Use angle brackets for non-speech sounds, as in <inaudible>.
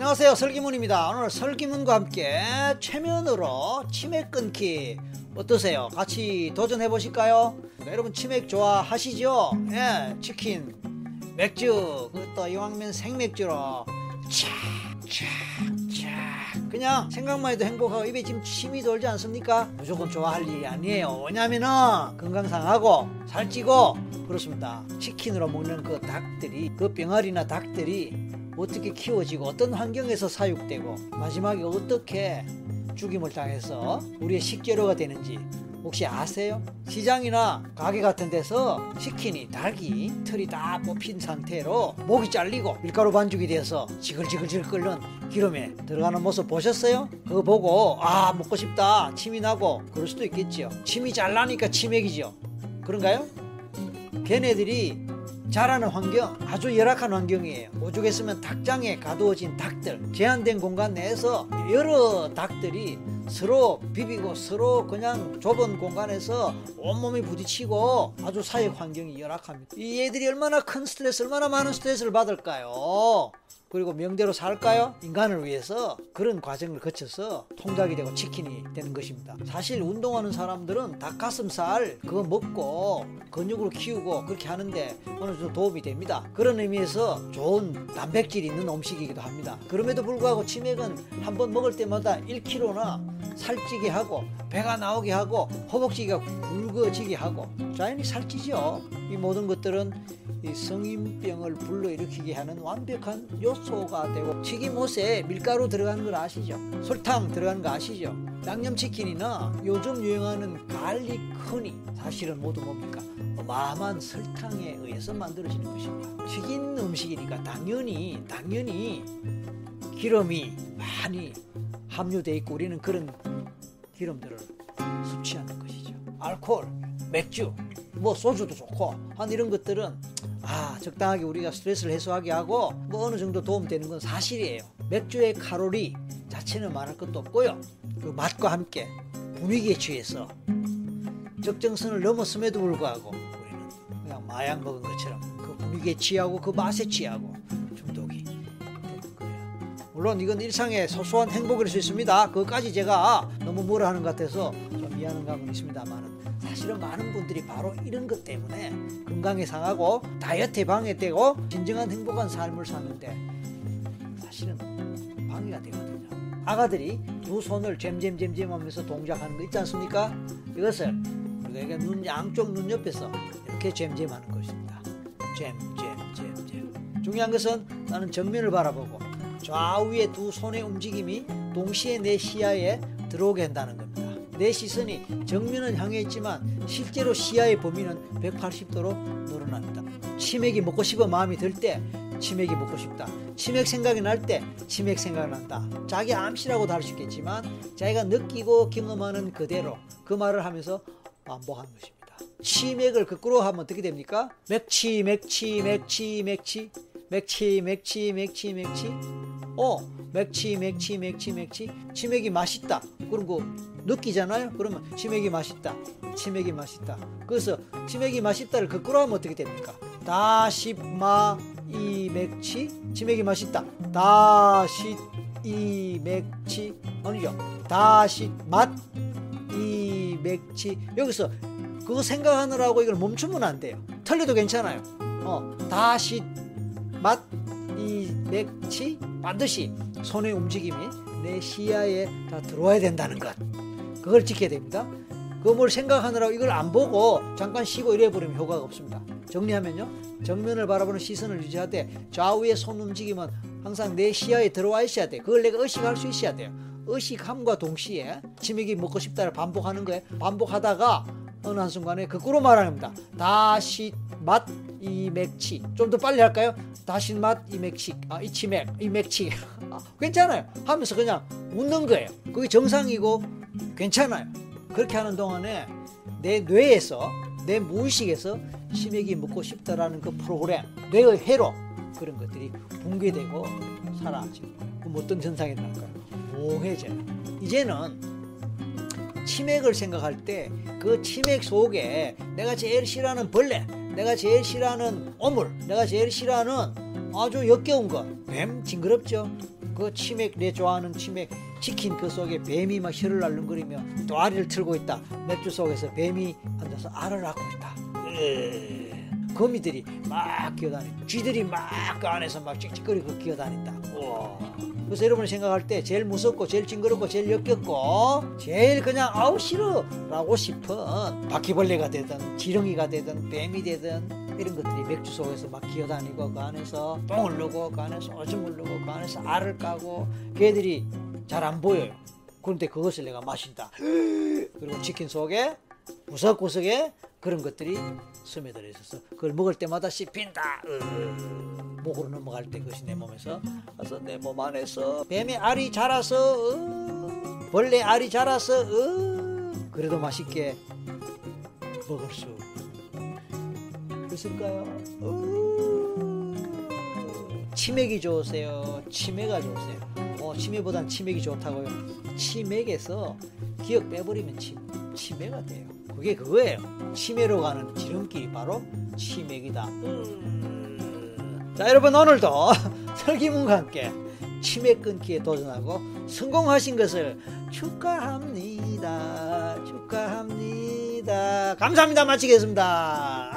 안녕하세요. 설기문입니다. 오늘 설기문과 함께 최면으로 치맥 끊기 어떠세요? 같이 도전해 보실까요? 여러분 치맥 좋아하시죠? 예 치킨 맥주 그것도 이왕면 생맥주로 촥촥촥. 그냥 생각만 해도 행복하고 입에 지금 침이 돌지 않습니까? 무조건 좋아할 일이 아니에요. 왜냐면은 건강 상하고 살찌고 그렇습니다. 치킨으로 먹는 그 닭들이 그 병아리나 닭들이 어떻게 키워지고 어떤 환경에서 사육되고 마지막에 어떻게 죽임을 당해서 우리의 식재료가 되는지 혹시 아세요? 시장이나 가게 같은 데서 치킨이 닭이 털이 다 뽑힌 상태로 목이 잘리고 밀가루 반죽이 돼서 지글지글지글 끓는 기름에 들어가는 모습 보셨어요? 그거 보고 아 먹고 싶다 침이 나고 그럴 수도 있겠지요 침이 잘 나니까 치맥이죠 그런가요? 걔네들이 자라는 환경 아주 열악한 환경이에요. 오죽했으면 닭장에 가두어진 닭들 제한된 공간 내에서 여러 닭들이 서로 비비고 서로 그냥 좁은 공간에서 온몸이 부딪히고 아주 사회 환경이 열악합니다. 이 애들이 얼마나 큰 스트레스 얼마나 많은 스트레스를 받을까요 그리고 명대로 살까요? 인간을 위해서 그런 과정을 거쳐서 통닭이 되고 치킨이 되는 것입니다. 사실 운동하는 사람들은 닭가슴살 그거 먹고 근육으로 키우고 그렇게 하는데 어느 정도 도움이 됩니다. 그런 의미에서 좋은 단백질이 있는 음식이기도 합니다. 그럼에도 불구하고 치맥은 한 번 먹을 때마다 1kg나 살찌게 하고 배가 나오게 하고 허벅지가 굵어지게 하고 자연히 살찌죠. 이 모든 것들은 이 성인병을 불러일으키게 하는 완벽한 요소가 되고 튀김옷에 밀가루 들어가는 걸 아시죠? 설탕 들어가는 거 아시죠? 양념치킨이나 요즘 유행하는 garlic honey 사실은 모두 뭡니까? 어마어마한 설탕에 의해서 만들어지는 것입니다. 튀긴 음식이니까 당연히 당연히 기름이 많이 함유되어 있고 우리는 그런 기름들을 섭취하는 것이죠. 알코올, 맥주, 뭐 소주도 좋고 한 이런 것들은 아 적당하게 우리가 스트레스를 해소하게 하고 뭐 어느 정도 도움되는 건 사실이에요. 맥주의 칼로리 자체는 말할 것도 없고요. 그 맛과 함께 분위기에 취해서 적정선을 넘었음에도 불구하고 우리는 그냥 마약 먹은 것처럼 그 분위기에 취하고 그 맛에 취하고. 물론 이건 일상의 소소한 행복일 수 있습니다. 그것까지 제가 너무 뭐라 하는 것 같아서 좀 미안한 감은 있습니다만은 사실은 많은 분들이 바로 이런 것 때문에 건강이 상하고 다이어트에 방해되고 진정한 행복한 삶을 사는데 사실은 방해가 되거든요. 아가들이 두 손을 잼잼잼잼 하면서 동작하는 거 있지 않습니까? 이것을 우리가 눈 양쪽 눈 옆에서 이렇게 잼잼하는 것입니다. 잼잼잼잼. 중요한 것은 나는 정면을 바라보고 좌우의 두 손의 움직임이 동시에 내 시야에 들어오게 한다는 겁니다. 내 시선이 정면은 향해 있지만 실제로 시야의 범위는 180도로 늘어납니다. 치맥이 먹고 싶어 마음이 들 때 치맥이 먹고 싶다. 치맥 생각이 날 때 치맥 생각이 난다. 자기 암시라고 다를 수 있겠지만 자기가 느끼고 경험하는 그대로 그 말을 하면서 반복하는 것입니다. 치맥을 거꾸로 하면 어떻게 됩니까? 맥치 맥치 맥치 맥치 맥치 맥치 맥치 맥치 어 맥치 맥치 맥치 맥치. 치맥이 맛있다. 그리고 느끼잖아요. 그러면 치맥이 맛있다. 치맥이 맛있다. 그래서 치맥이 맛있다를 거꾸로 하면 어떻게 됩니까? 다시 마 이 맥치 치맥이 맛있다. 다시 이 맥치 아니죠? 다시 맛 이 맥치. 여기서 그거 생각하느라고 이걸 멈추면 안 돼요. 틀려도 괜찮아요. 어 다시 맛 이 맥치 반드시 손의 움직임이 내 시야에 다 들어와야 된다는 것. 그걸 지켜야 됩니다. 그뭘 생각하느라고 이걸 안 보고 잠깐 쉬고 이래 버리면 효과가 없습니다. 정리하면요. 정면을 바라보는 시선을 유지하되 좌우의 손 움직임은 항상 내 시야에 들어와 있어야 돼 그걸 내가 의식할 수 있어야 돼요. 의식함과 동시에 치맥이 먹고 싶다를 반복하는 거에 반복하다가 어느 한순간에 거꾸로 말하는 겁니다. 다시 맛 이 맥치. 좀 더 빨리 할까요? 다시 맛이 맥치. 아 이 치맥 이 맥치. 아, 괜찮아요. 하면서 그냥 웃는 거예요. 그게 정상이고 괜찮아요. 그렇게 하는 동안에 내 뇌에서 내 무의식에서 치맥이 먹고 싶다라는 그 프로그램 뇌의 회로 그런 것들이 붕괴되고 거예요 그럼 어떤 현상이 날까요? 모해져 이제는 치맥을 생각할 때 그 치맥 속에 내가 제일 싫어하는 벌레 내가 제일 싫어하는 오물 내가 제일 싫어하는 아주 역겨운 것뱀 징그럽죠? 그 치맥 내 좋아하는 치맥 치킨 그 속에 뱀이 막 혀를 날름거리며 또 아리를 틀고 있다. 맥주 속에서 뱀이 앉아서 알을 낳고 있다. 으, 거미들이 막 기어다니 쥐들이 막 그 안에서 막 찍찍거리고 기어다닌다. 그래서 여러분이 생각할 때 제일 무섭고 제일 징그럽고 제일 역겹고 제일 그냥 아우 싫어 라고 싶은 바퀴벌레가 되든 지렁이가 되든 뱀이 되든 이런 것들이 맥주 속에서 막 기어다니고 그 안에서 똥을 누고 그 안에서 오줌을 누고 그 안에서 알을 까고 걔들이 잘 안 보여요. 그런데 그것을 내가 마신다. <gasps> 그리고 치킨 속에 구석구석에 그런 것들이 스며들어 있어서 그걸 먹을 때마다 씹힌다. 으, 목으로 넘어갈 때 그것이 내 몸에서 가서 내 몸 안에서 뱀의 알이 자라서 으, 벌레 알이 자라서 으, 그래도 맛있게 먹을 수 있을까요? 으, 치맥이 좋으세요? 치매가 좋으세요? 어, 치매보단 치맥이 좋다고요? 치맥에서 기억 빼버리면 치, 치매가 돼요. 그게 그거예요. 치매로 가는 지름길이 바로 치맥이다. 음. 자, 여러분 오늘도 <laughs> 설기문과 함께 치맥 끊기에 도전하고 성공하신 것을 축하합니다. 축하합니다. 감사합니다. 마치겠습니다.